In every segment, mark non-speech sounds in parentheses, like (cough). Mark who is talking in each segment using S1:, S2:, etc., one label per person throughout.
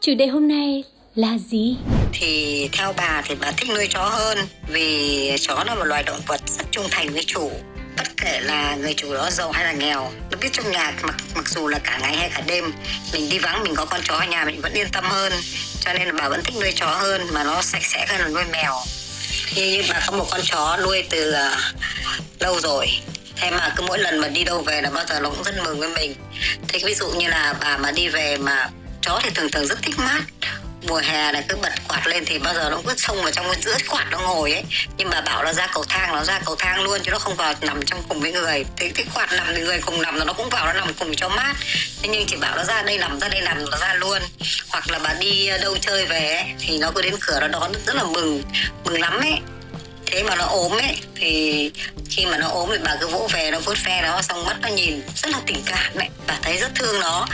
S1: chủ đề hôm nay là gì?
S2: Thì theo bà thì bà thích nuôi chó hơn, vì chó là một loài động vật rất trung thành với chủ. Bất kể là người chủ đó giàu hay là nghèo, nó biết trong nhà mặc mặc dù là cả ngày hay cả đêm, mình đi vắng, mình có con chó ở nhà, mình vẫn yên tâm hơn. Cho nên là bà vẫn thích nuôi chó hơn, mà nó sạch sẽ hơn là nuôi mèo. Thì như bà có một con chó nuôi từ à, lâu rồi. Thế mà cứ mỗi lần mà đi đâu về là bao giờ nó cũng rất mừng với mình. Thế ví dụ như là bà mà đi về mà chó thì thường thường rất thích mát. Mùa hè này cứ bật quạt lên thì bao giờ nó cứ xông vào trong cái giữa quạt nó ngồi ấy. Nhưng bà bảo là ra cầu thang nó ra cầu thang luôn chứ nó không vào nằm trong cùng với người. Thế cái quạt nằm thì người cùng nằm là nó cũng vào nó nằm cùng cho mát. Thế nhưng chỉ bảo nó ra đây nằm ra đây nằm nó ra luôn. Hoặc là bà đi ờ, đâu chơi về ấy, thì nó cứ đến cửa nó đón rất là mừng mừng lắm ấy. Thế mà nó ốm ấy thì khi mà nó ốm thì bà cứ vỗ về nó vuốt ve nó xong mắt nó nhìn rất là tình cảm ấy. Bà thấy rất thương nó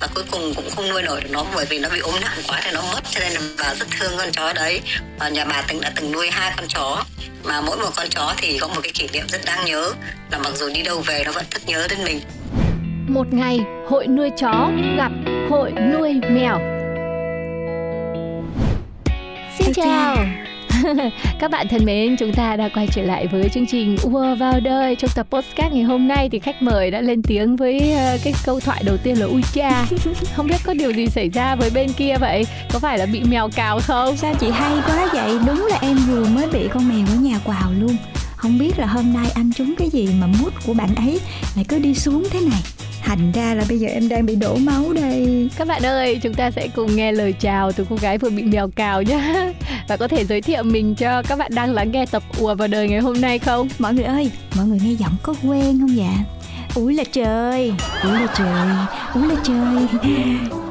S2: và cuối cùng cũng không nuôi nổi nó bởi vì nó bị ốm nặng quá thì nó mất. Cho nên là bà rất thương con chó đấy. Và nhà bà từng đã từng nuôi hai con chó. Mà mỗi một con chó thì có một cái kỷ niệm rất đáng nhớ là mặc dù đi đâu về nó vẫn rất nhớ đến mình.
S3: Một ngày, hội nuôi chó gặp hội nuôi mèo. Xin chào. (laughs) Các bạn thân mến, chúng ta đã quay trở lại với chương trình Ua vào đời trong tập podcast ngày hôm nay thì khách mời đã lên tiếng với ờ, cái câu thoại đầu tiên là ui cha. (laughs) Không biết có điều gì xảy ra với bên kia vậy? Có phải là bị mèo cào không?
S4: Sao chị hay quá vậy? Đúng là em vừa mới bị con mèo ở nhà quào luôn Không biết là hôm nay anh trúng cái gì mà mút của bạn ấy lại cứ đi xuống thế này Thành ra là bây giờ em đang bị đổ máu đây
S3: Các bạn ơi, chúng ta sẽ cùng nghe lời chào từ cô gái vừa bị mèo cào nhé (laughs) Và có thể giới thiệu mình cho các bạn đang lắng nghe tập Ùa vào đời ngày hôm nay không?
S4: Mọi người ơi, mọi người nghe giọng có quen không dạ? Úi là trời, úi là trời, úi là trời (laughs)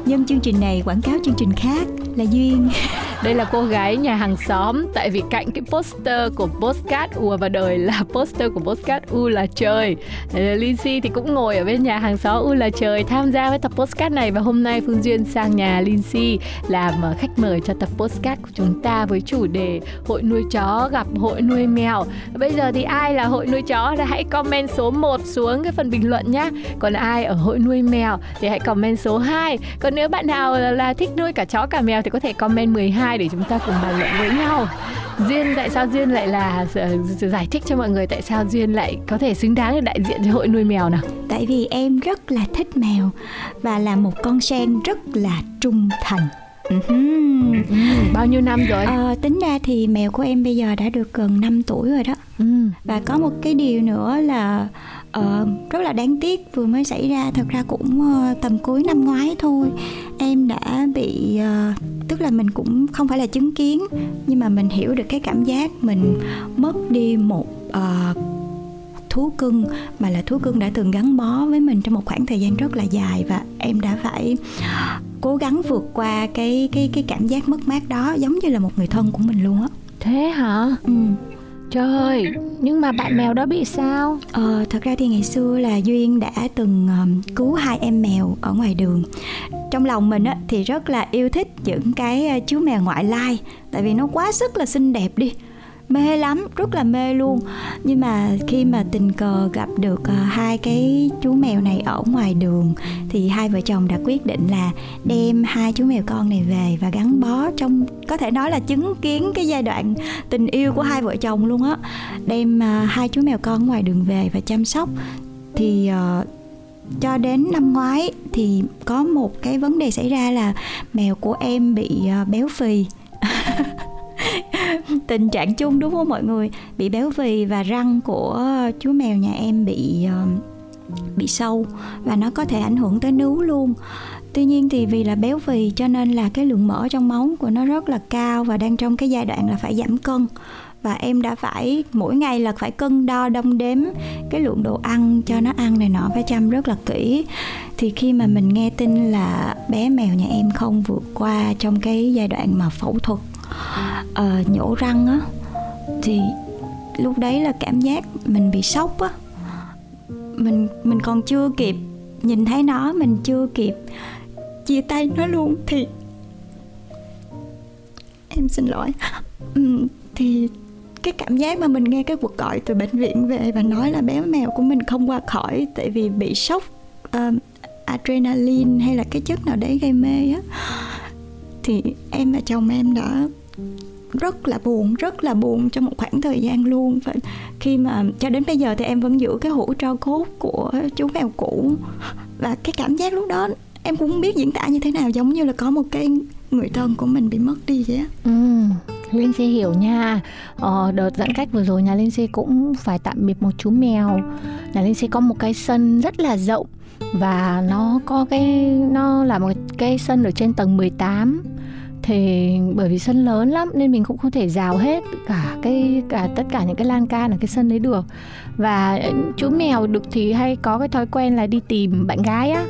S4: Nhân chương trình này quảng cáo chương trình khác là Duyên (laughs)
S3: Đây là cô gái nhà hàng xóm, Tại vì cạnh cái poster của postcard Ùa vào đời là (laughs) poster của postcard U là trời. Ờ, Lindsay thì cũng ngồi ở bên nhà hàng xóm U là trời Tham gia với tập postcard này. Và hôm nay Phương Duyên sang nhà Lindsay Làm ờ, khách mời cho tập postcard của chúng ta Với chủ đề hội nuôi chó gặp hội nuôi mèo. Bây giờ thì ai là hội nuôi chó? Thì hãy comment số 1 xuống cái phần bình luận nhá. Còn ai ở hội nuôi mèo thì hãy comment số 2 Còn nếu bạn nào là thích nuôi cả chó cả mèo thì có thể comment 12 để chúng ta cùng bàn luận với nhau Duyên tại sao Duyên lại là ờ, giải thích cho mọi người tại sao Duyên lại có thể xứng đáng để đại diện cho hội nuôi mèo nào
S4: Tại vì em rất là thích mèo Và là một con sen rất là trung thành Ừm.
S3: Bao nhiêu năm rồi?
S4: Ờ, tính ra thì mèo của em bây giờ đã được gần 5 tuổi rồi đó
S3: Ừ.
S4: và có một cái điều nữa là ờ, rất là đáng tiếc vừa mới xảy ra thật ra cũng ờ, tầm cuối năm ngoái thôi em đã bị ờ, tức là mình cũng không phải là chứng kiến nhưng mà mình hiểu được cái cảm giác mình mất đi một ờ, thú cưng mà là thú cưng đã từng gắn bó với mình trong một khoảng thời gian rất là dài và em đã phải cố gắng vượt qua cái cái cái cảm giác mất mát đó giống như là một người thân của mình luôn á
S3: Thế hả?
S4: ừ.
S3: Trời ơi, nhưng mà bạn mèo đó bị sao?
S4: Ờ, thật ra thì ngày xưa là Duyên đã từng um, cứu hai em mèo ở ngoài đường Trong lòng mình á, thì rất là yêu thích những cái ờ, chú mèo ngoại lai Tại vì nó quá sức là xinh đẹp đi Mê lắm, rất là mê luôn. Nhưng mà khi mà tình cờ gặp được à, hai cái chú mèo này ở ngoài đường Thì hai vợ chồng đã quyết định là đem hai chú mèo con này về Và gắn bó trong, có thể nói là chứng kiến cái giai đoạn tình yêu của hai vợ chồng luôn á. Đem à, hai chú mèo con ngoài đường về và chăm sóc. Thì ờ, cho đến năm ngoái thì có một cái vấn đề xảy ra là mèo của em bị ờ, béo phì tình trạng chung, đúng không mọi người? Bị béo phì và răng của ờ, chú mèo nhà em bị ờ, bị sâu và nó có thể ảnh hưởng tới nướu luôn. Tuy nhiên thì vì là béo phì cho nên là cái lượng mỡ trong máu của nó rất là cao và đang trong cái giai đoạn là phải giảm cân. Và em đã phải, mỗi ngày là phải cân đo đong đếm cái lượng đồ ăn cho nó ăn này nọ, phải chăm rất là kỹ. Thì khi mà mình nghe tin là bé mèo nhà em không vượt qua trong cái giai đoạn mà phẫu thuật uh, nhổ răng á thì lúc đấy là cảm giác mình bị sốc á. Mình mình còn chưa kịp nhìn thấy nó mình chưa kịp chia tay nó luôn thì em xin lỗi. Ừ, thì cái cảm giác mà mình nghe cái cuộc gọi từ bệnh viện về và nói là bé mèo của mình không qua khỏi tại vì bị sốc uh, adrenaline hay là cái chất nào đấy gây mê á thì em và chồng em đã rất là buồn rất là buồn trong một khoảng thời gian luôn. Và khi mà cho đến bây giờ thì em vẫn giữ cái hũ tro cốt của chú mèo cũ. Và cái cảm giác lúc đó em cũng không biết diễn tả như thế nào giống như là có một cái người thân của mình bị mất đi vậy á.
S3: Ừ. Linh Si hiểu nha. Ờ, Đợt giãn cách vừa rồi nhà Linh Si cũng phải tạm biệt một chú mèo. Nhà Linh Si có một cái sân rất là rộng Và nó có cái Nó là một cái sân ở trên tầng 18 thì bởi vì sân lớn lắm nên mình cũng không thể rào hết cả cái, cả tất cả những cái lan can ở cái sân đấy được. Và ờ, chú mèo đực thì hay có cái thói quen là đi tìm bạn gái á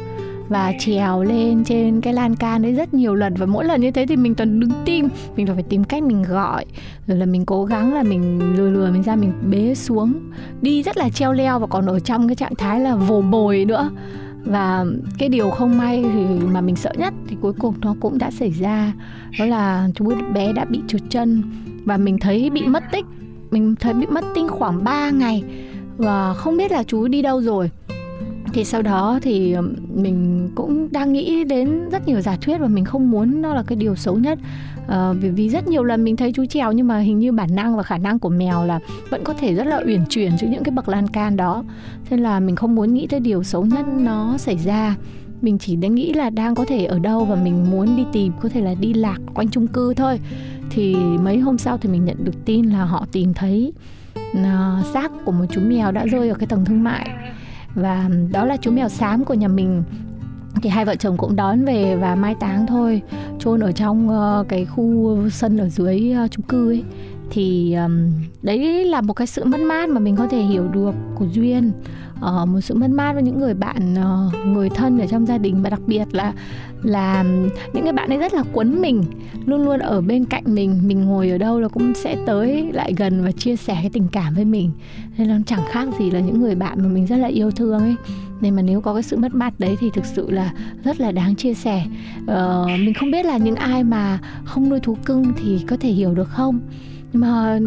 S3: và trèo lên trên cái lan can đấy rất nhiều lần và mỗi lần như thế thì mình toàn đứng tim, mình phải tìm cách mình gọi, rồi là mình cố gắng là mình lừa lừa mình ra mình bế xuống, đi rất là treo leo và còn ở trong cái trạng thái là vồ bồi nữa và cái điều không may thì mà mình sợ nhất thì cuối cùng nó cũng đã xảy ra. Đó là chú bé đã bị trượt chân và mình thấy bị mất tích. Mình thấy bị mất tích khoảng 3 ngày và không biết là chú đi đâu rồi thì sau đó thì mình cũng đang nghĩ đến rất nhiều giả thuyết và mình không muốn nó là cái điều xấu nhất. À, vì, vì rất nhiều lần mình thấy chú trèo nhưng mà hình như bản năng và khả năng của mèo là vẫn có thể rất là uyển chuyển giữa những cái bậc lan can đó. Nên là mình không muốn nghĩ tới điều xấu nhất nó xảy ra. Mình chỉ đang nghĩ là đang có thể ở đâu và mình muốn đi tìm có thể là đi lạc quanh chung cư thôi. Thì mấy hôm sau thì mình nhận được tin là họ tìm thấy ờ, xác của một chú mèo đã rơi ở cái tầng thương mại và đó là chú mèo xám của nhà mình. Thì hai vợ chồng cũng đón về và mai táng thôi. Chôn ở trong uh, cái khu sân ở dưới uh, chung cư ấy. Thì um, đấy là một cái sự mất mát mà mình có thể hiểu được của duyên uh, một sự mất mát với những người bạn uh, người thân ở trong gia đình và đặc biệt là là những cái bạn ấy rất là quấn mình luôn luôn ở bên cạnh mình mình ngồi ở đâu là cũng sẽ tới lại gần và chia sẻ cái tình cảm với mình. Nên nó chẳng khác gì là những người bạn mà mình rất là yêu thương ấy. Nên mà nếu có cái sự mất mát đấy thì thực sự là rất là đáng chia sẻ. Uh, mình không biết là những ai mà không nuôi thú cưng thì có thể hiểu được không? Mà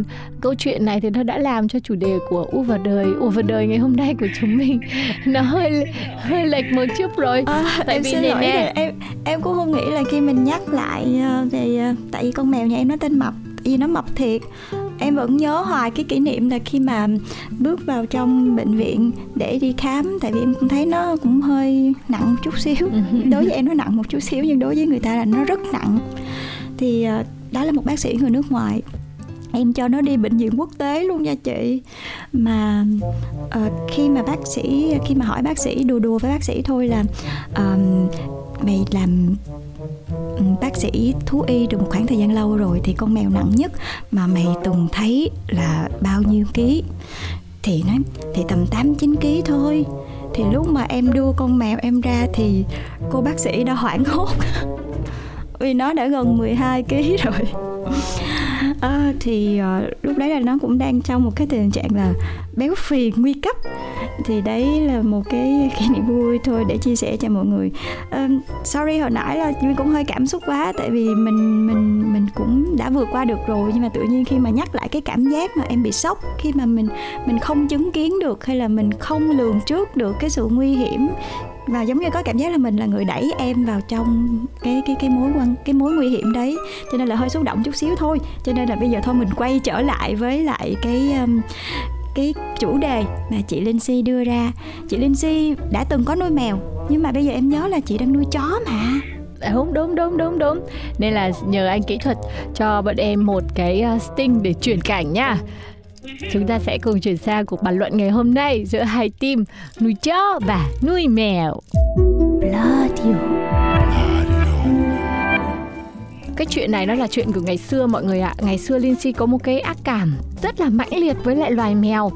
S3: câu chuyện này thì nó đã làm cho chủ đề của u và đời u và đời ngày hôm nay của chúng mình (laughs) nó hơi hơi lệch một chút rồi.
S4: À, tại em vì xin này lỗi nè. em em cũng không nghĩ là khi mình nhắc lại ờ, về ờ, tại vì con mèo nhà em nó tên mập vì nó mập thiệt. Em vẫn nhớ hoài cái kỷ niệm là khi mà bước vào trong bệnh viện để đi khám tại vì em cũng thấy nó cũng hơi nặng một chút xíu. (laughs) Đối với em nó nặng một chút xíu nhưng đối với người ta là nó rất nặng. Thì đó là một bác sĩ người nước ngoài em cho nó đi bệnh viện quốc tế luôn nha chị. Mà uh, khi mà bác sĩ khi mà hỏi bác sĩ đùa đùa với bác sĩ thôi là um, mày làm bác sĩ thú y được một khoảng thời gian lâu rồi thì con mèo nặng nhất mà mày từng thấy là bao nhiêu ký? Thì nói thì tầm 8 9 ký thôi. Thì lúc mà em đưa con mèo em ra thì cô bác sĩ đã hoảng hốt. (laughs) Vì nó đã gần 12 ký rồi à, thì uh, lúc đấy là nó cũng đang trong một cái tình trạng là béo phì nguy cấp. Thì đấy là một cái (laughs) kỷ niệm vui thôi để chia sẻ cho mọi người. Um, sorry hồi nãy là duyên cũng hơi cảm xúc quá tại vì mình mình mình cũng đã vượt qua được rồi nhưng mà tự nhiên khi mà nhắc lại cái cảm giác mà em bị sốc khi mà mình mình không chứng kiến được hay là mình không lường trước được cái sự nguy hiểm và giống như có cảm giác là mình là người đẩy em vào trong cái cái cái mối quan cái mối nguy hiểm đấy. Cho nên là hơi xúc động chút xíu thôi. Cho nên là bây giờ thôi mình quay trở lại với lại cái um, cái chủ đề mà chị Linh Si đưa ra. Chị Linh Si đã từng có nuôi mèo nhưng mà bây giờ em nhớ là chị đang nuôi chó mà.
S3: Đúng đúng đúng đúng đúng. Nên là nhờ anh kỹ thuật cho bọn em một cái sting để chuyển cảnh nha. Chúng ta sẽ cùng chuyển sang cuộc bàn luận ngày hôm nay giữa hai team nuôi chó và nuôi mèo. Blood cái chuyện này nó là chuyện của ngày xưa mọi người ạ. Ngày xưa Lindsay có một cái ác cảm rất là mãnh liệt với lại loài mèo.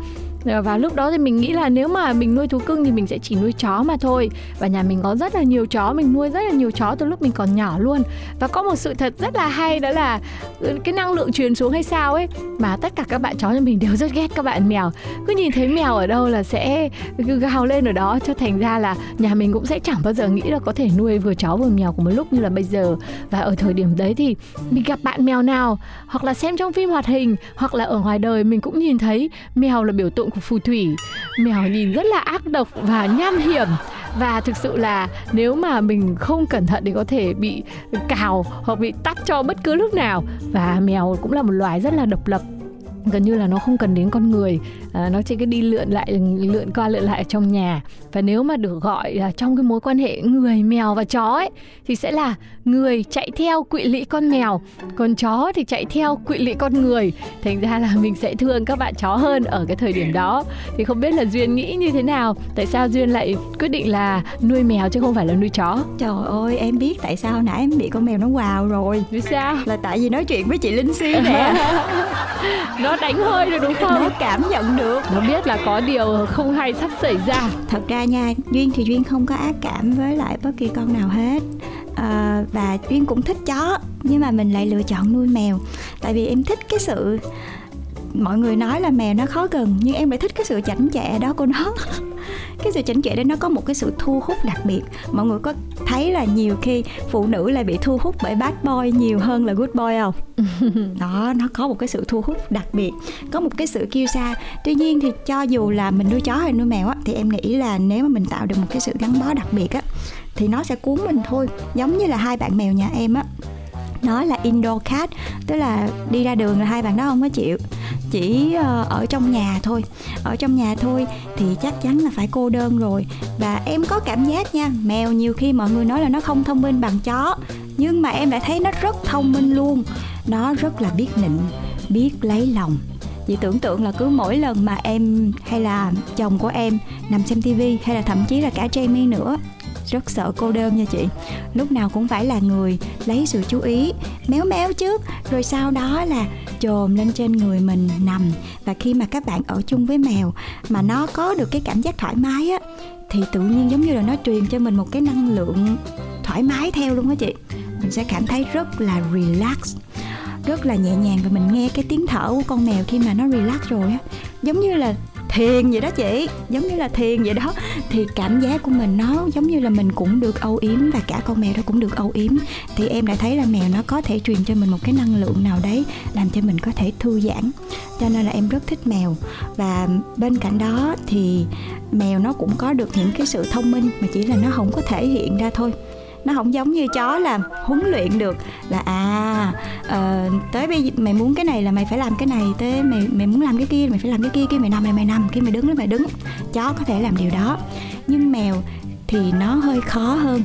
S3: Ờ, và lúc đó thì mình nghĩ là nếu mà mình nuôi thú cưng thì mình sẽ chỉ nuôi chó mà thôi. Và nhà mình có rất là nhiều chó, mình nuôi rất là nhiều chó từ lúc mình còn nhỏ luôn. Và có một sự thật rất là hay, đó là ừ, cái năng lượng truyền xuống hay sao ấy, mà tất cả các bạn chó nhà mình (laughs) đều rất ghét các bạn mèo. Cứ nhìn thấy mèo ở đâu là sẽ gào lên ở đó, cho thành ra là nhà mình cũng sẽ chẳng bao giờ nghĩ là có thể nuôi vừa chó vừa mèo của một lúc như là bây giờ. Và ở thời điểm đấy thì mình gặp bạn mèo nào, hoặc là xem trong phim hoạt hình, hoặc là ở ngoài đời mình cũng nhìn thấy mèo là biểu tượng của phù thủy. Mèo nhìn rất là ác độc và nham hiểm. Và thực sự là nếu mà mình không cẩn thận thì có thể bị cào hoặc bị tắt cho bất cứ lúc nào. Và mèo cũng là một loài rất là độc lập gần như là nó không cần đến con người. À, nó chỉ cứ đi lượn lại lượn qua lượn lại trong nhà. Và nếu mà được gọi là trong cái mối quan hệ người mèo và chó ấy thì sẽ là người chạy theo quỵ lị con mèo. Còn chó thì chạy theo quỵ lị con người. Thành ra là mình sẽ thương các bạn chó hơn ở cái thời điểm đó. Thì không biết là duyên nghĩ như thế nào? Tại sao duyên lại quyết định là nuôi mèo chứ không phải là nuôi chó?
S4: Trời ơi em biết tại sao nãy em bị con mèo nó vào rồi.
S3: Vì sao?
S4: Là tại vì nói chuyện với chị linh si nè (laughs) (laughs)
S3: nó đánh hơi rồi đúng không?
S4: Nó cảm nhận được.
S3: Nó biết là có điều không hay sắp xảy ra.
S4: Thật ra nha duyên thì duyên không có ác cảm với lại bất kỳ con nào hết. À, và duyên cũng thích chó nhưng mà mình lại lựa chọn nuôi mèo. Tại vì em thích cái sự mọi người nói là mèo nó khó gần nhưng em lại thích cái sự chảnh chẹ đó của nó. (laughs) Cái sự chảnh chẹ đấy nó có một cái sự thu hút đặc biệt. Mọi người có thấy là nhiều khi phụ nữ lại bị thu hút bởi bad boy nhiều hơn là good boy không? (laughs) Đó nó có một cái sự thu hút đặc biệt có một cái sự kiêu sa. Tuy nhiên thì cho dù là mình nuôi chó hay nuôi mèo á thì em nghĩ là nếu mà mình tạo được một cái sự gắn bó đặc biệt á thì nó sẽ cuốn mình thôi. Giống như là hai bạn mèo nhà em á nó là indoor cat tức là đi ra đường là hai bạn đó không có chịu chỉ ờ, ở trong nhà thôi. Ở trong nhà thôi thì chắc chắn là phải cô đơn rồi. Và em có cảm giác nha, mèo nhiều khi mọi người nói là nó không thông minh bằng chó, nhưng mà em lại thấy nó rất thông minh luôn. Nó rất là biết nịnh, biết lấy lòng. Chị tưởng tượng là cứ mỗi lần mà em hay là chồng của em nằm xem tivi hay là thậm chí là cả Jamie nữa rất sợ cô đơn nha chị. Lúc nào cũng phải là người lấy sự chú ý, méo méo trước, rồi sau đó là chồm lên trên người mình nằm. Và khi mà các bạn ở chung với mèo mà nó có được cái cảm giác thoải mái á, thì tự nhiên giống như là nó truyền cho mình một cái năng lượng thoải mái theo luôn á chị. Mình sẽ cảm thấy rất là relax, rất là nhẹ nhàng và mình nghe cái tiếng thở của con mèo khi mà nó relax rồi á. Giống như là thiền vậy đó chị. Giống như là thiền vậy đó. Thì cảm giác của mình nó giống như là mình cũng được âu yếm và cả con mèo đó cũng được âu yếm. Thì em đã thấy là mèo nó có thể truyền cho mình một cái năng lượng nào đấy làm cho mình có thể thư giãn. Cho nên là em rất thích mèo. Và bên cạnh đó thì mèo nó cũng có được những cái sự thông minh mà chỉ là nó không có thể hiện ra thôi nó không giống như chó là huấn luyện được. Là à uh, tới bây mày muốn cái này là mày phải làm cái này tới mày mày muốn làm cái kia mày phải làm cái kia kia mày nằm mày mày nằm khi mày đứng mày đứng. Chó có thể làm điều đó. Nhưng mèo thì nó hơi khó hơn.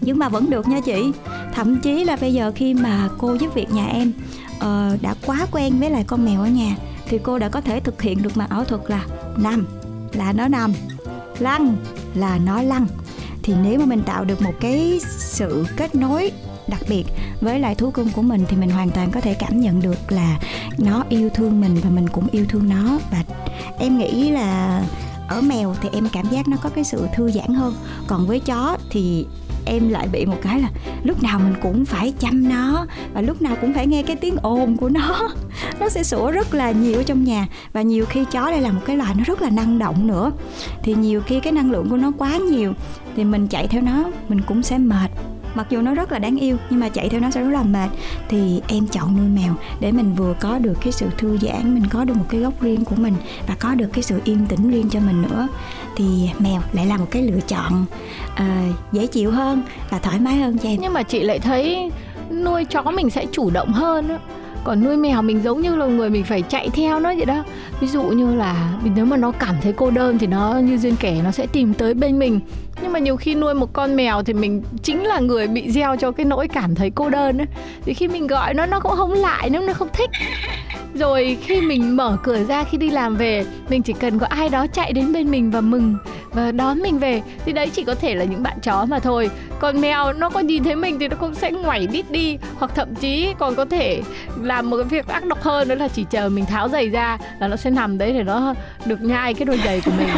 S4: Nhưng mà vẫn được nha chị. Thậm chí là bây giờ khi mà cô giúp việc nhà em uh, đã quá quen với lại con mèo ở nhà thì cô đã có thể thực hiện được mà ảo thuật là nằm là nó nằm lăn là nó lăn thì nếu mà mình tạo được một cái sự kết nối đặc biệt với lại thú cưng của mình thì mình hoàn toàn có thể cảm nhận được là nó yêu thương mình và mình cũng yêu thương nó. Và em nghĩ là ở mèo thì em cảm giác nó có cái sự thư giãn hơn. Còn với chó thì em lại bị một cái là lúc nào mình cũng phải chăm nó và lúc nào cũng phải nghe cái tiếng ồn của nó. (laughs) Nó sẽ sủa rất là nhiều ở trong nhà và nhiều khi chó đây là một cái loài nó rất là năng động nữa. Thì nhiều khi cái năng lượng của nó quá nhiều thì mình chạy theo nó, mình cũng sẽ mệt. Mặc dù nó rất là đáng yêu nhưng mà chạy theo nó sẽ rất là mệt. Thì em chọn nuôi mèo để mình vừa có được cái sự thư giãn, mình có được một cái góc riêng của mình và có được cái sự yên tĩnh riêng cho mình nữa thì mèo lại là một cái lựa chọn uh, dễ chịu hơn và thoải mái hơn cho em.
S3: Nhưng mà chị lại thấy nuôi chó mình sẽ chủ động hơn á. Còn nuôi mèo mình giống như là người mình phải chạy theo nó vậy đó. Ví dụ như là nếu mà nó cảm thấy cô đơn thì nó như duyên kể nó sẽ tìm tới bên mình. Nhưng mà nhiều khi nuôi một con mèo thì mình chính là người bị gieo cho cái nỗi cảm thấy cô đơn ấy thì khi mình gọi nó nó cũng không lại nếu nó không thích rồi khi mình mở cửa ra khi đi làm về, mình chỉ cần có ai đó chạy đến bên mình và mừng và đón mình về. Thì đấy chỉ có thể là những bạn chó mà thôi. Còn mèo nó có nhìn thấy mình thì nó cũng sẽ ngoảy đít đi, hoặc thậm chí còn có thể làm một cái việc ác độc hơn, đó là chỉ chờ mình tháo giày ra là nó sẽ nằm đấy để nó được nhai cái đôi giày của mình. (laughs)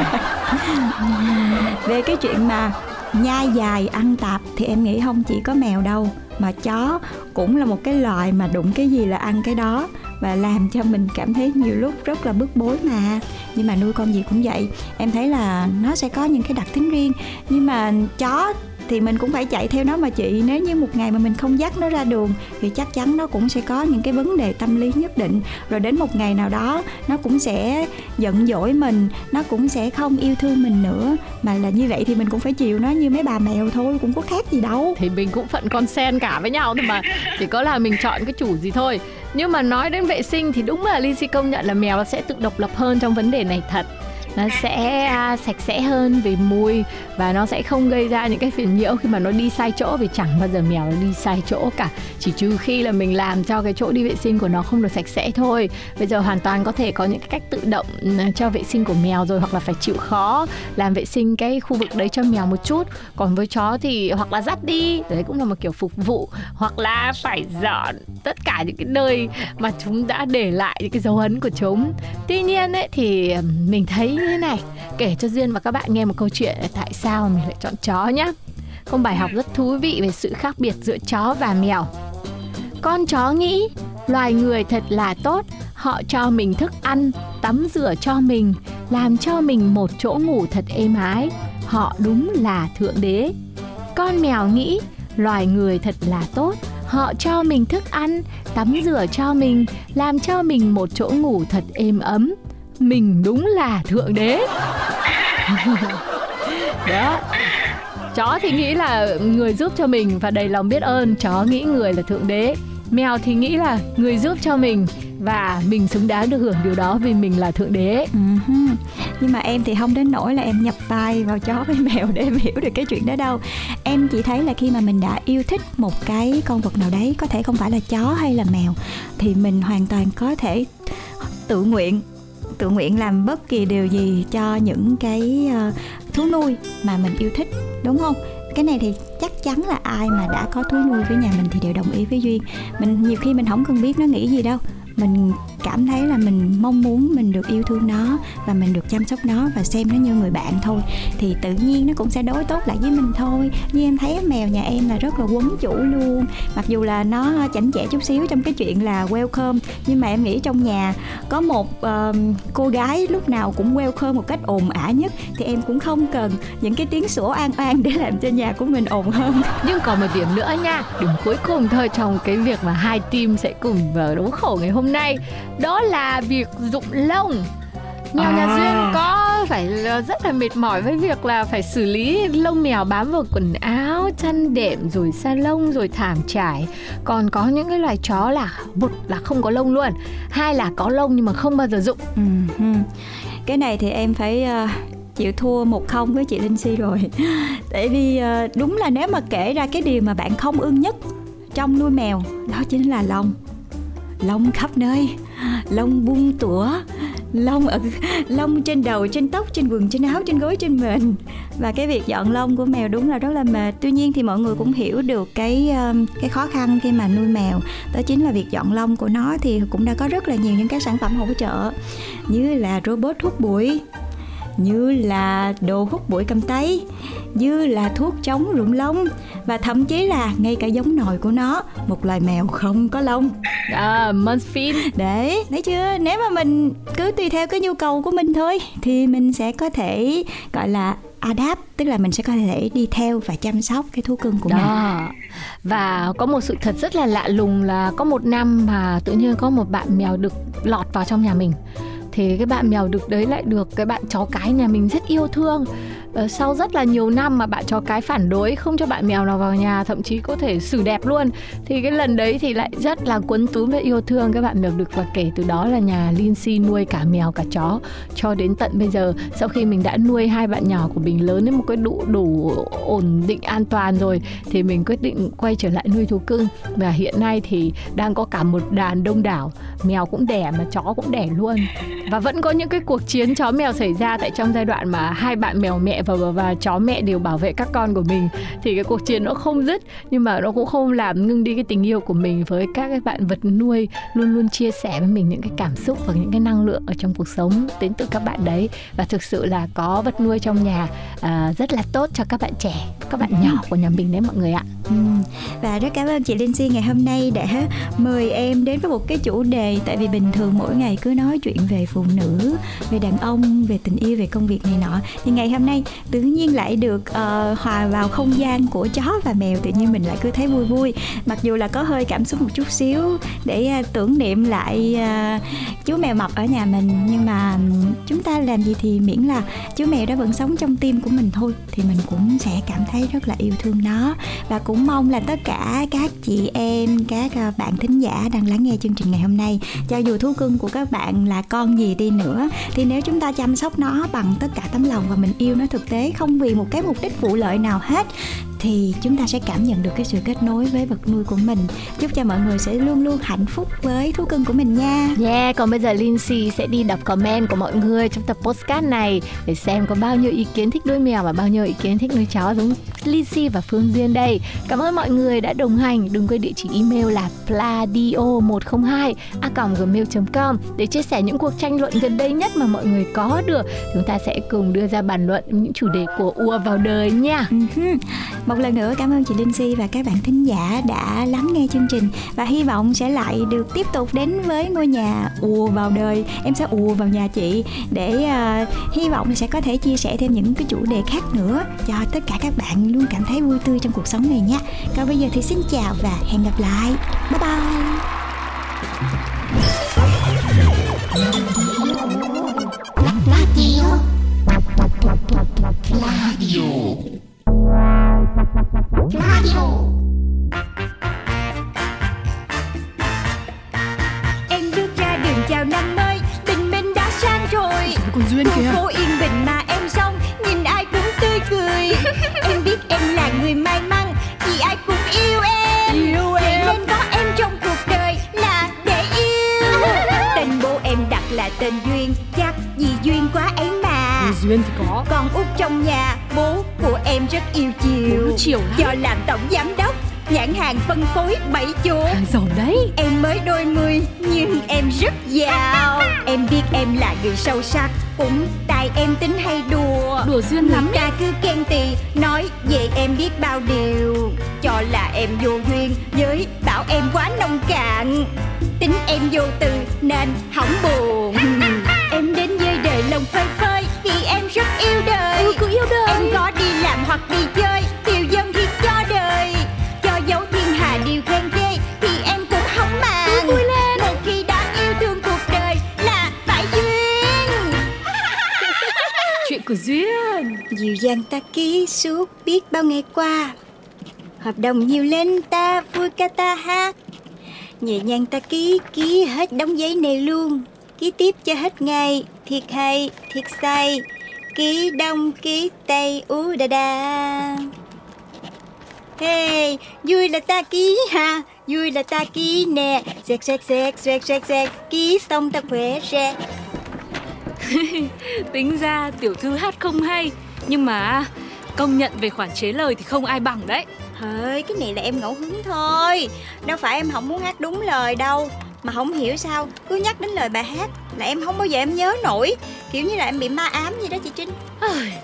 S4: Về cái chuyện mà nhai dài ăn tạp thì em nghĩ không chỉ có mèo đâu, mà chó cũng là một cái loại mà đụng cái gì là ăn cái đó và làm cho mình cảm thấy nhiều lúc rất là bức bối mà. Nhưng mà nuôi con gì cũng vậy, em thấy là nó sẽ có những cái đặc tính riêng. Nhưng mà chó thì mình cũng phải chạy theo nó mà chị, nếu như một ngày mà mình không dắt nó ra đường thì chắc chắn nó cũng sẽ có những cái vấn đề tâm lý nhất định. Rồi đến một ngày nào đó, nó cũng sẽ giận dỗi mình, nó cũng sẽ không yêu thương mình nữa. Mà là như vậy thì mình cũng phải chịu nó như mấy bà mèo thôi, cũng có khác gì đâu.
S3: Thì mình cũng phận con sen cả với nhau thôi mà. Chỉ có là mình chọn cái chủ gì thôi nhưng mà nói đến vệ sinh thì đúng là Lizzy công nhận là mèo sẽ tự độc lập hơn trong vấn đề này thật nó sẽ à, sạch sẽ hơn về mùi và nó sẽ không gây ra những cái phiền nhiễu khi mà nó đi sai chỗ vì chẳng bao giờ mèo nó đi sai chỗ cả. Chỉ trừ khi là mình làm cho cái chỗ đi vệ sinh của nó không được sạch sẽ thôi. Bây giờ hoàn toàn có thể có những cái cách tự động ừ, cho vệ sinh của mèo rồi hoặc là phải chịu khó làm vệ sinh cái khu vực đấy cho mèo một chút. Còn với chó thì, hoặc là dắt đi, đấy cũng là một kiểu phục vụ. Hoặc là phải dọn tất cả những cái nơi mà chúng đã để lại những cái dấu ấn của chúng. Tuy nhiên ấy thì mình thấy như thế này. Kể cho duyên và các bạn nghe một câu chuyện tại sao mình lại chọn chó nhé không bài học rất thú vị về sự khác biệt giữa chó và mèo. Con chó nghĩ loài người thật là tốt, họ cho mình thức ăn, tắm rửa cho mình, làm cho mình một chỗ ngủ thật êm ái. Họ đúng là thượng đế. Con mèo nghĩ loài người thật là tốt, họ cho mình thức ăn, tắm rửa cho mình, làm cho mình một chỗ ngủ thật êm ấm mình đúng là thượng đế. (laughs) Đó. Chó thì nghĩ là người giúp cho mình và đầy lòng biết ơn chó nghĩ người là thượng đế. Mèo thì nghĩ là người giúp cho mình và mình xứng đáng được hưởng điều đó vì mình là thượng đế.
S4: Uh-huh. nhưng mà em thì không đến nỗi là em nhập vai vào chó với (laughs) mèo để em hiểu được cái chuyện đó đâu. Em chỉ thấy là khi mà mình đã yêu thích một cái con vật nào đấy có thể không phải là chó hay là mèo thì mình hoàn toàn có thể tự nguyện tự nguyện làm bất kỳ điều gì cho những cái uh, thú nuôi mà mình yêu thích đúng không? Cái này thì chắc chắn là ai mà đã có thú nuôi với nhà mình thì đều đồng ý với duyên. Mình nhiều khi mình không cần biết nó nghĩ gì đâu mình cảm thấy là mình mong muốn mình được yêu thương nó và mình được chăm sóc nó và xem nó như người bạn thôi. Thì tự nhiên nó cũng sẽ đối tốt lại với mình thôi. Như em thấy mèo nhà em là rất là quấn chủ luôn. Mặc dù là nó chảnh chẽ chút xíu trong cái chuyện là welcome nhưng mà em nghĩ trong nhà có một uh, cô gái lúc nào cũng welcome một cách ồn ả nhất thì em cũng không cần những cái tiếng sủa an an để làm cho nhà của mình ồn hơn.
S3: Nhưng còn một điểm nữa nha điểm cuối cùng thôi trong cái việc mà hai team sẽ cùng đấu khẩu ngày hôm nay đó là việc dụng lông. Mèo à. nhà duyên có phải rất là mệt mỏi với việc là phải xử lý lông mèo bám vào quần áo chăn đệm rồi sa lông rồi thảm trải. Còn có những cái loài chó là một là không có lông luôn. Hai là có lông nhưng mà không bao giờ dụng uh-huh.
S4: cái này thì em phải uh, chịu thua một không với chị Linh Si rồi. (laughs) Tại vì uh, đúng là nếu mà kể ra cái điều mà bạn không ưng nhất trong nuôi mèo đó chính là lông lông khắp nơi. Lông bung tủa. Lông ở lông trên đầu, trên tóc, trên quần, trên áo, trên gối, trên mình và cái việc dọn lông của mèo đúng là rất là mệt. Tuy nhiên thì mọi người cũng hiểu được cái um, cái khó khăn khi mà nuôi mèo. Đó chính là việc dọn lông của nó thì cũng đã có rất là nhiều những cái sản phẩm hỗ trợ. Như là robot hút bụi như là đồ hút bụi cầm tay như là thuốc chống rụng lông và thậm chí là ngay cả giống nòi của nó một loài mèo không có lông.
S3: À Munchkin
S4: đấy thấy chưa? Nếu mà mình cứ tùy theo cái nhu cầu của mình thôi thì mình sẽ có thể gọi là adapt tức là mình sẽ có thể đi theo và chăm sóc cái thú cưng của
S3: Đó.
S4: mình.
S3: Và có một sự thật rất là lạ lùng là có một năm mà tự nhiên có một bạn mèo được lọt vào trong nhà mình thì cái bạn mèo đực đấy lại được cái bạn chó cái nhà mình rất yêu thương. Ờ, sau rất là nhiều năm mà bạn chó cái phản đối không cho bạn mèo nào vào nhà thậm chí có thể xử đẹp luôn. Thì cái lần đấy thì lại rất là quấn túm và yêu thương các bạn mèo đực và kể từ đó là nhà Lindsay nuôi cả mèo cả chó cho đến tận bây giờ. Sau khi mình đã nuôi hai bạn nhỏ của mình lớn đến một cái đủ đủ ổn định an toàn rồi thì mình quyết định quay trở lại nuôi thú cưng. Và hiện nay thì đang có cả một đàn đông đảo mèo cũng đẻ mà chó cũng đẻ luôn và vẫn có những cái cuộc chiến chó mèo xảy ra tại trong giai đoạn mà hai bạn mèo mẹ và và, và chó mẹ đều bảo vệ các con của mình. Thì cái cuộc chiến nó không dứt nhưng mà nó cũng không làm ngưng đi cái tình yêu của mình với các cái bạn vật nuôi luôn luôn chia sẻ với mình những cái cảm xúc và những cái năng lượng ở trong cuộc sống đến từ các bạn đấy. Và thực sự là có vật nuôi trong nhà à, rất là tốt cho các bạn trẻ các bạn nhỏ của nhà mình đấy mọi người ạ.
S4: Ừ. Và rất cảm ơn chị Linh Si ngày hôm nay đã mời em đến với một cái chủ đề Tại vì bình thường mỗi ngày cứ nói chuyện về phụ nữ, về đàn ông, về tình yêu, về công việc này nọ. Thì ngày hôm nay tự nhiên lại được uh, hòa vào không gian của chó và mèo Tự nhiên mình lại cứ thấy vui vui. Mặc dù là có hơi cảm xúc một chút xíu để uh, tưởng niệm lại uh, chú mèo mập ở nhà mình Nhưng mà chúng ta làm gì thì miễn là chú mèo đó vẫn sống trong tim của mình thôi Thì mình cũng sẽ cảm thấy rất là yêu thương nó. Và cũng mong là tất cả các chị em các bạn thính giả đang lắng nghe chương trình ngày hôm nay cho dù thú cưng của các bạn là con gì đi nữa. Thì nếu chúng ta chăm sóc nó bằng tất cả tấm lòng và mình yêu nó thực tế, không vì một cái mục đích vụ lợi nào hết thì chúng ta sẽ cảm nhận được cái sự kết nối với vật nuôi của mình chúc cho mọi người sẽ luôn luôn hạnh phúc với thú cưng của mình nha
S3: Yeah, còn bây giờ Lindsay sẽ đi đọc comment của mọi người trong tập postcard này để xem có bao nhiêu ý kiến thích nuôi mèo và bao nhiêu ý kiến thích nuôi chó giống Lindsay và Phương Duyên đây. Cảm ơn mọi người đã đồng hành. Đừng quên địa chỉ email là pladio102 a gmail.com để chia sẻ những cuộc tranh luận gần đây nhất mà mọi người có được. Chúng ta sẽ cùng đưa ra bàn luận những chủ đề của ua vào đời nha.
S4: Uh-huh. Một lần nữa cảm ơn chị Linh Si và các bạn thính giả đã lắng nghe chương trình và hy vọng sẽ lại được tiếp tục đến với ngôi nhà ùa vào đời. Em sẽ ùa vào nhà chị để uh, hy vọng sẽ có thể chia sẻ thêm những cái chủ đề khác nữa cho tất cả các bạn luôn cảm thấy vui tươi trong cuộc sống này nhé. Còn bây giờ thì xin chào và hẹn gặp lại. Bye bye.
S5: Gian ta ký suốt biết bao ngày qua. Hợp đồng nhiều lên ta vui ca ta hát. Nhẹ nhàng ta ký ký hết đóng giấy này luôn. Ký tiếp cho hết ngày Thiệt hay thiệt say Ký đông ký tây ú đà đà. Hey, vui là ta ký ha Vui là ta ký nè. Xẹt xẹt xẹt xẹt xẹt xẹt Ký xong ta khỏe xe. (laughs)
S6: Tính ra tiểu thư hát không hay nhưng mà công nhận về khoản chế lời thì không ai bằng đấy.
S5: Thôi cái này là em ngẫu hứng thôi. Đâu phải em không muốn hát đúng lời đâu. Mà không hiểu sao Cứ nhắc đến lời bài hát Là em không bao giờ em nhớ nổi. Kiểu như là em bị ma ám gì đó chị Trinh.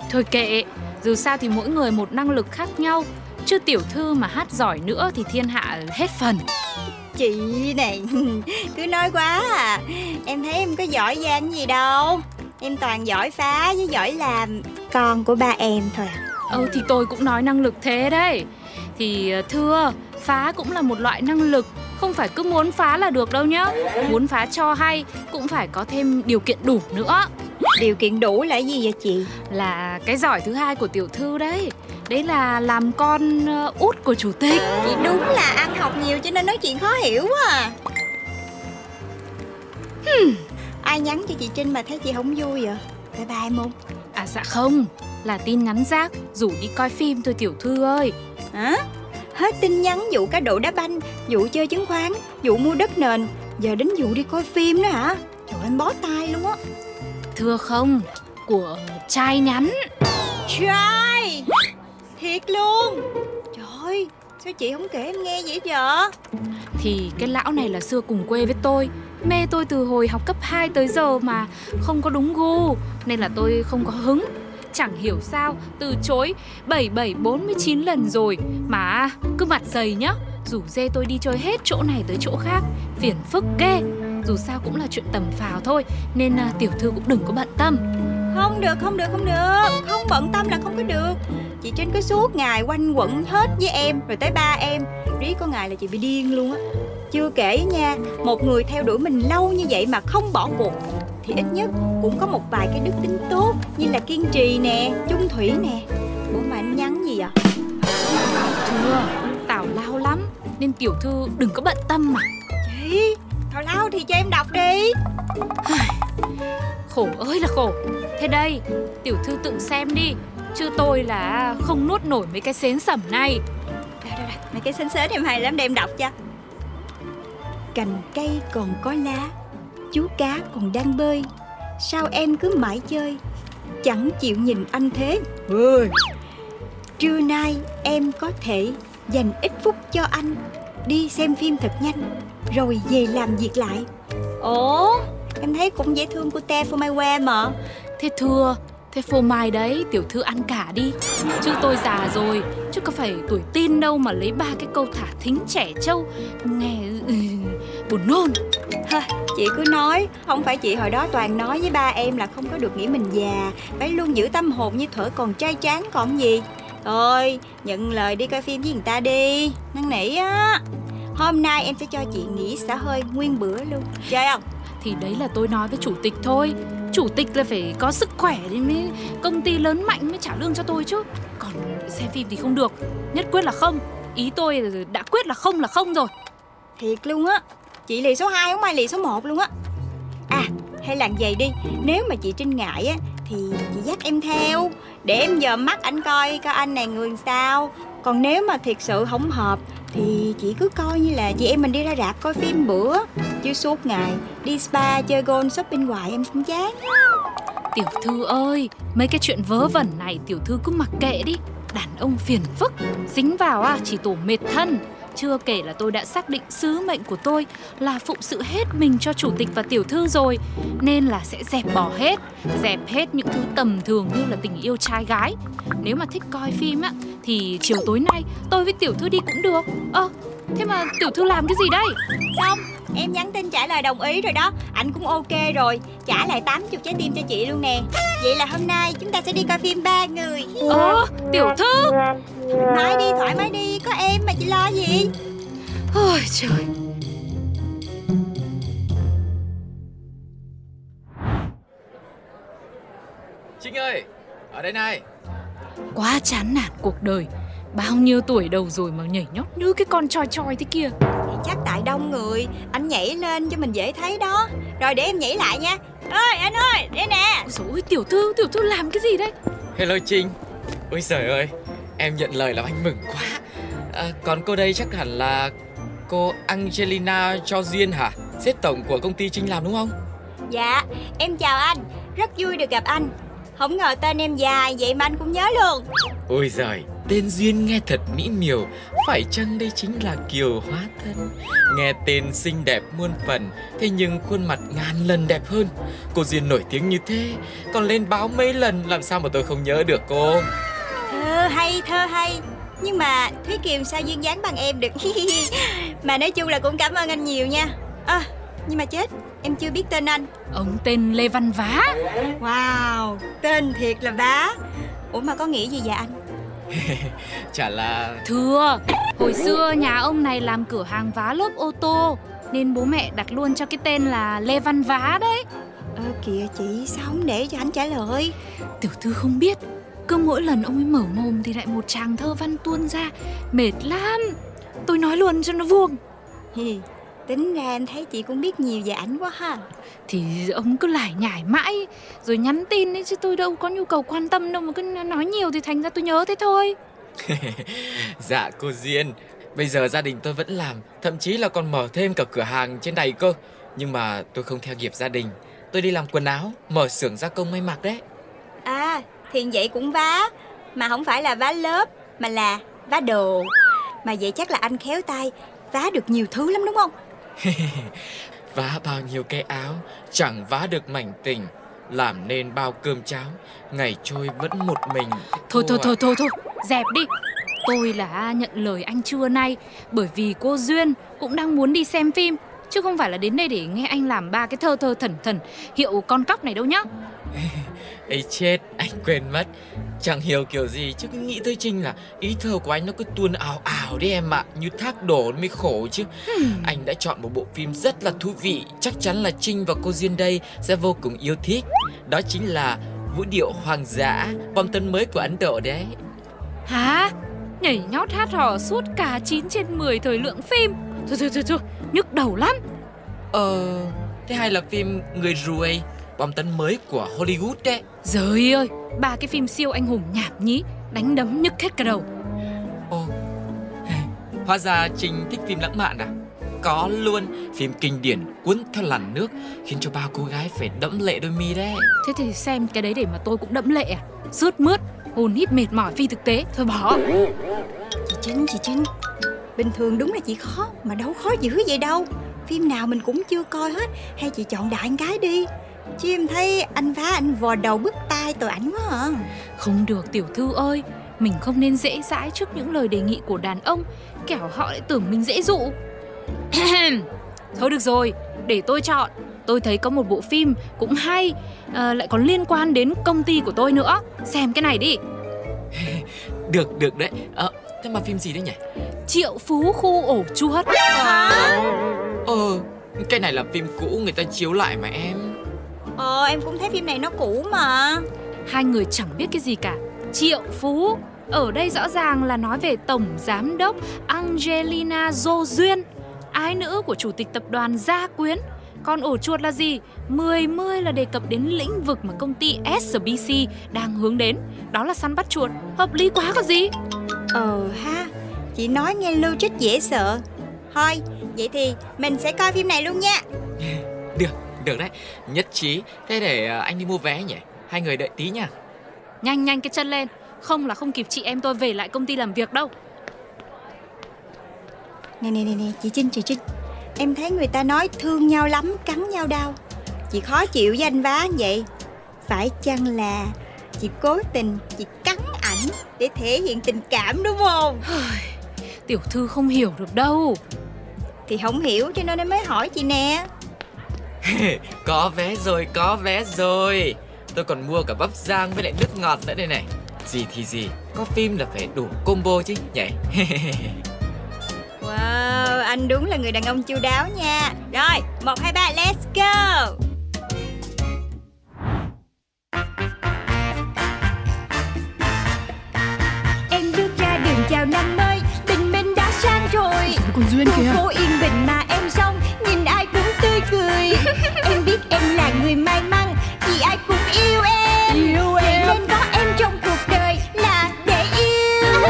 S6: Thôi kệ. Dù sao thì mỗi người một năng lực khác nhau. Chứ tiểu thư mà hát giỏi nữa thì thiên hạ hết phần.
S5: Chị này (laughs) Cứ nói quá à. Em thấy em có giỏi giang gì đâu Em toàn giỏi phá với giỏi làm Con của ba em thôi à.
S6: Ừ thì tôi cũng nói năng lực thế đấy. Thì ờ, thưa Phá cũng là một loại năng lực Không phải cứ muốn phá là được đâu nhá. Muốn phá cho hay Cũng phải có thêm điều kiện đủ nữa.
S5: Điều kiện đủ là gì vậy chị?
S6: Là cái giỏi thứ hai của tiểu thư đấy. Đấy là làm con ờ, út của chủ tịch.
S5: Chị đúng là ăn học nhiều cho nên nói chuyện khó hiểu quá à Ai nhắn cho chị Trinh mà thấy chị không vui vậy? Bye bye em không
S6: À dạ không. Là tin nhắn rác Rủ đi coi phim thôi tiểu thư ơi.
S5: Hả? Hết tin nhắn vụ cá độ đá banh, vụ chơi chứng khoán, vụ mua đất nền, giờ đến vụ đi coi phim nữa hả? Trời
S4: em bó tay luôn á.
S6: Thưa không, của trai nhắn.
S4: Trai! Thiệt luôn! Trời ơi Sao chị không kể em nghe vậy giờ
S6: Thì cái lão này là xưa cùng quê với tôi. Mê tôi từ hồi học cấp 2 tới giờ mà không có đúng gu Nên là tôi không có hứng. Chẳng hiểu sao từ chối 7749 lần rồi Mà cứ mặt dày nhá. Rủ dê tôi đi chơi hết chỗ này tới chỗ khác Phiền phức ghê. Dù sao cũng là chuyện tầm phào thôi Nên à, tiểu thư cũng đừng có bận tâm.
S4: Không được không được không được. Không bận tâm là không có được Chị Trinh cứ suốt ngày quanh quẩn hết với em Rồi tới ba em. Riết có ngày là chị bị điên luôn á. Chưa kể nha Một người theo đuổi mình lâu như vậy mà không bỏ cuộc Thì ít nhất cũng có một vài cái đức tính tốt Như là kiên trì nè Chung thủy nè. Ủa mà anh nhắn gì vậy?
S6: Thưa, tào lao lắm Nên tiểu thư đừng có bận tâm mà.
S4: Chị Thảo lao thì cho em đọc đi.
S6: Khổ ơi là khổ. Thế đây, tiểu thư tự xem đi Chứ tôi là không nuốt nổi mấy cái xến sẩm này.
S4: Đây đây đây Mấy cái xến xến em hay lắm để em đọc cho. Cành cây còn có lá Chú cá còn đang bơi. Sao em cứ mãi chơi Chẳng chịu nhìn anh thế? Ơi. Trưa nay em có thể dành ít phút cho anh Đi xem phim thật nhanh Rồi về làm việc lại. Ủa? Em thấy cũng dễ thương cute for my wear mà.
S6: Thế thưa, thế phô mai đấy tiểu thư ăn cả đi. Chứ tôi già rồi Chứ có phải tuổi tin đâu mà lấy ba cái câu thả thính trẻ trâu. Nghe ừ, buồn nôn.
S4: Thôi, chị cứ nói Không phải chị hồi đó toàn nói với ba em là không có được nghĩ mình già. Phải luôn giữ tâm hồn như thuở còn trai tráng còn gì. Thôi, nhận lời đi coi phim với người ta đi. Năn nỉ á. Hôm nay em sẽ cho chị nghỉ xả hơi nguyên bữa luôn. Chơi không?
S6: Thì đấy là tôi nói với chủ tịch thôi Chủ tịch là phải có sức khỏe thì mới công ty lớn mạnh mới trả lương cho tôi chứ. Còn xem phim thì không được. Nhất quyết là không. Ý tôi đã quyết là không là không rồi.
S4: Thiệt luôn á. Chị lì số 2 không ai lì số 1 luôn á. À hay làm vậy đi. Nếu mà chị Trinh ngại á, Thì chị dắt em theo. Để em dòm mắt anh coi coi anh này người sao. Còn nếu mà thiệt sự không hợp, Thì chị cứ coi như là chị em mình đi ra rạp coi phim bữa. Chứ suốt ngày. Đi spa chơi golf shopping hoài em cũng chán.
S6: Tiểu thư ơi Mấy cái chuyện vớ vẩn này tiểu thư cứ mặc kệ đi. Đàn ông phiền phức Dính vào à chỉ tổ mệt thân. Chưa kể là tôi đã xác định sứ mệnh của tôi Là phụng sự hết mình cho chủ tịch và tiểu thư rồi. Nên là sẽ dẹp bỏ hết Dẹp hết những thứ tầm thường như là tình yêu trai gái. Nếu mà thích coi phim á Thì chiều tối nay tôi với tiểu thư đi cũng được. Ơ thế mà tiểu thư làm cái gì đây?
S4: Xong em nhắn tin trả lời đồng ý rồi đó. Anh cũng ok rồi. Trả lại 80 trái tim cho chị luôn nè. Vậy là hôm nay chúng ta sẽ đi coi phim ba người.
S6: Ơ tiểu thư.
S4: Nói đi thoải mái đi. Có em mà chị lo gì?
S6: Ôi trời.
S7: Trinh ơi, ở đây này.
S6: Quá chán nản cuộc đời Bao nhiêu tuổi đầu rồi mà nhảy nhót như cái con choi choi thế kia?
S4: Thì chắc tại đông người Anh nhảy lên cho mình dễ thấy đó. Rồi để em nhảy lại nha. Ơi anh ơi đây nè.
S6: Ôi dồi ôi, tiểu thư, tiểu thư làm cái gì đấy?
S7: Hello Trinh. Ôi trời ơi, em nhận lời làm anh mừng quá. À, Còn cô đây chắc hẳn là cô Angelina cho Duyên hả? Sếp tổng của công ty Trinh làm đúng không?
S4: Dạ em chào anh. Rất vui được gặp anh. Không ngờ tên em dài vậy mà anh cũng nhớ luôn.
S7: Ôi giời, tên Duyên nghe thật mỹ miều. Phải chăng đây chính là Kiều Hóa Thân? Nghe tên xinh đẹp muôn phần Thế nhưng khuôn mặt ngàn lần đẹp hơn. Cô Duyên nổi tiếng như thế Còn lên báo mấy lần làm sao mà tôi không nhớ được cô?
S4: Thơ hay thơ hay. Nhưng mà Thúy Kiều sao duyên dáng bằng em được? (laughs) Mà nói chung là cũng cảm ơn anh nhiều nha. À, Nhưng mà chết Em chưa biết tên anh.
S6: Ông tên Lê Văn Vá.
S4: Wow Tên thiệt là bá Ủa mà có nghĩa gì vậy anh (laughs)
S7: Chả là
S6: Thưa, hồi xưa nhà ông này làm cửa hàng vá lốp ô tô Nên bố mẹ đặt luôn cho cái tên là Lê Văn Vá đấy.
S4: Ơ kìa chị Sao không để cho anh trả lời?
S6: Tiểu thư không biết Cứ mỗi lần ông ấy mở mồm thì lại một tràng thơ văn tuôn ra Mệt lắm. Tôi nói luôn cho nó vuông
S4: Tính ra em thấy chị cũng biết nhiều về ảnh quá ha.
S6: Thì ông cứ lải nhải mãi Rồi nhắn tin ấy chứ tôi đâu có nhu cầu quan tâm đâu Mà cứ nói nhiều thì thành ra tôi nhớ thế thôi. (laughs)
S7: Dạ cô Duyên. Bây giờ gia đình tôi vẫn làm Thậm chí là còn mở thêm cả cửa hàng trên này cơ. Nhưng mà tôi không theo nghiệp gia đình. Tôi đi làm quần áo, mở xưởng gia công may mặc đấy.
S4: À, thì vậy cũng vá. Mà không phải là vá lớp Mà là vá đồ. Mà vậy chắc là anh khéo tay Vá được nhiều thứ lắm đúng không (laughs)
S7: Vá bao nhiêu cái áo, chẳng vá được mảnh tình. Làm nên bao cơm cháo, ngày trôi vẫn một mình.
S6: Thôi thôi thôi thôi thôi, dẹp đi. Tôi là nhận lời anh trưa nay bởi vì cô Duyên cũng đang muốn đi xem phim chứ không phải là đến đây để nghe anh làm ba cái thơ thơ thần thần hiệu con cóc này đâu nhá.
S7: Ấy chết, anh quên mất. Chẳng hiểu kiểu gì chứ cứ nghĩ tới Trinh là ý thơ của anh nó cứ tuôn ảo ảo đấy em ạ, như thác đổ mới khổ chứ. Anh đã chọn một bộ phim rất là thú vị, chắc chắn là Trinh và cô Duyên đây sẽ vô cùng yêu thích. Đó chính là Vũ điệu hoang dã, bom tấn mới của Ấn Độ đấy.
S6: Hả? Nhảy nhót hát hò suốt cả 9 trên 10 thời lượng phim. Thôi thôi thôi thôi, nhức đầu lắm.
S7: Ờ, thế hay là phim Người ruồi, bom tấn mới của Hollywood đấy.
S6: Giời ơi, ba cái phim siêu anh hùng nhảm nhí, đánh đấm nhức hết cả đầu.
S7: Ồ, (laughs) hóa ra Trinh thích phim lãng mạn à? Có luôn, phim kinh điển cuốn theo làn nước khiến cho bao cô gái phải đẫm lệ đôi mi đấy.
S6: Thế thì xem cái đấy để mà tôi cũng đẫm lệ à? Rướt mướt, hồn hít mệt mỏi phi thực tế, thôi bỏ.
S4: Chị Trinh, chị Trinh Bình thường đúng là chị khó Mà đâu khó dữ vậy đâu Phim nào mình cũng chưa coi hết Hay chị chọn đại cái đi Chứ em thấy anh phá anh vò đầu bứt tai tội ảnh quá à
S6: Không được tiểu thư ơi, mình không nên dễ dãi trước những lời đề nghị của đàn ông, kẻo họ lại tưởng mình dễ dụ. Thôi được rồi, để tôi chọn. Tôi thấy có một bộ phim cũng hay, à, lại còn liên quan đến công ty của tôi nữa. Xem cái này đi. (laughs)
S7: Được, được đấy. Ờ, thế mà phim gì đấy nhỉ?
S6: Triệu Phú Khu Ổ Chuột.
S7: Ờ, cái này là phim cũ người ta chiếu lại mà em.
S4: Ờ em cũng thấy phim này nó cũ mà
S6: Hai người chẳng biết cái gì cả. Triệu Phú ở đây rõ ràng là nói về tổng giám đốc Angelina Jo Duyên, ái nữ của chủ tịch tập đoàn Gia Quyến. Còn ổ chuột là gì? 10 mươi là đề cập đến lĩnh vực mà công ty SBC đang hướng đến. Đó là săn bắt chuột. Hợp lý quá có gì?
S4: Ờ ha Chị nói nghe logic dễ sợ Thôi vậy thì mình sẽ coi phim này luôn nha
S7: Được, được đấy. Nhất trí. Thế để ờ, anh đi mua vé nhỉ? Hai người đợi tí nha.
S6: Nhanh nhanh cái chân lên. Không là không kịp chị em tôi về lại công ty làm việc đâu.
S4: Nè nè nè nè chị Trinh chị Trinh Em thấy người ta nói thương nhau lắm cắn nhau đau Chị khó chịu với anh vá vậy Phải chăng là chị cố tình chị cắn ảnh Để thể hiện tình cảm đúng không
S6: Tiểu thư không hiểu được đâu.
S4: Thì không hiểu cho nên em mới hỏi chị nè (laughs)
S7: có vé rồi, có vé rồi. Tôi còn mua cả bắp rang với lại nước ngọt nữa đây này. Gì thì gì, có phim là phải đủ combo chứ nhỉ? (laughs)
S4: Wow anh đúng là người đàn ông chu đáo nha Rồi một hai ba let's go Em bước ra đường chào năm mới Tình mình đã sang rồi
S8: Con Duyên
S4: Khu phố yên tươi cười Em biết em là người may mắn Vì ai cũng yêu em
S8: Yêu
S4: Vậy
S8: em.
S4: nên có em trong cuộc đời là để yêu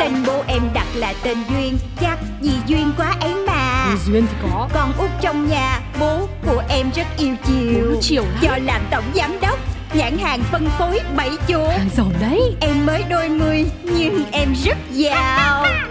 S4: Tên bố em đặt là tên Duyên Chắc vì duyên quá ấy mà
S8: Duyên thì có.
S4: Con út trong nhà Bố của em rất yêu chiều
S6: chiều lắm.
S4: Do làm tổng giám đốc Nhãn hàng phân phối bảy chỗ
S8: Hàng giỏi đấy.
S4: Em mới đôi mươi nhưng em rất giàu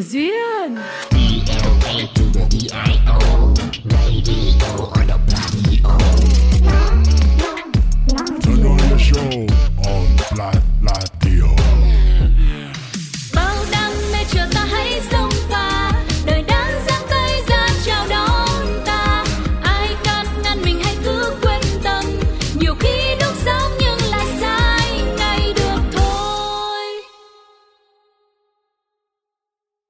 S8: Chuyện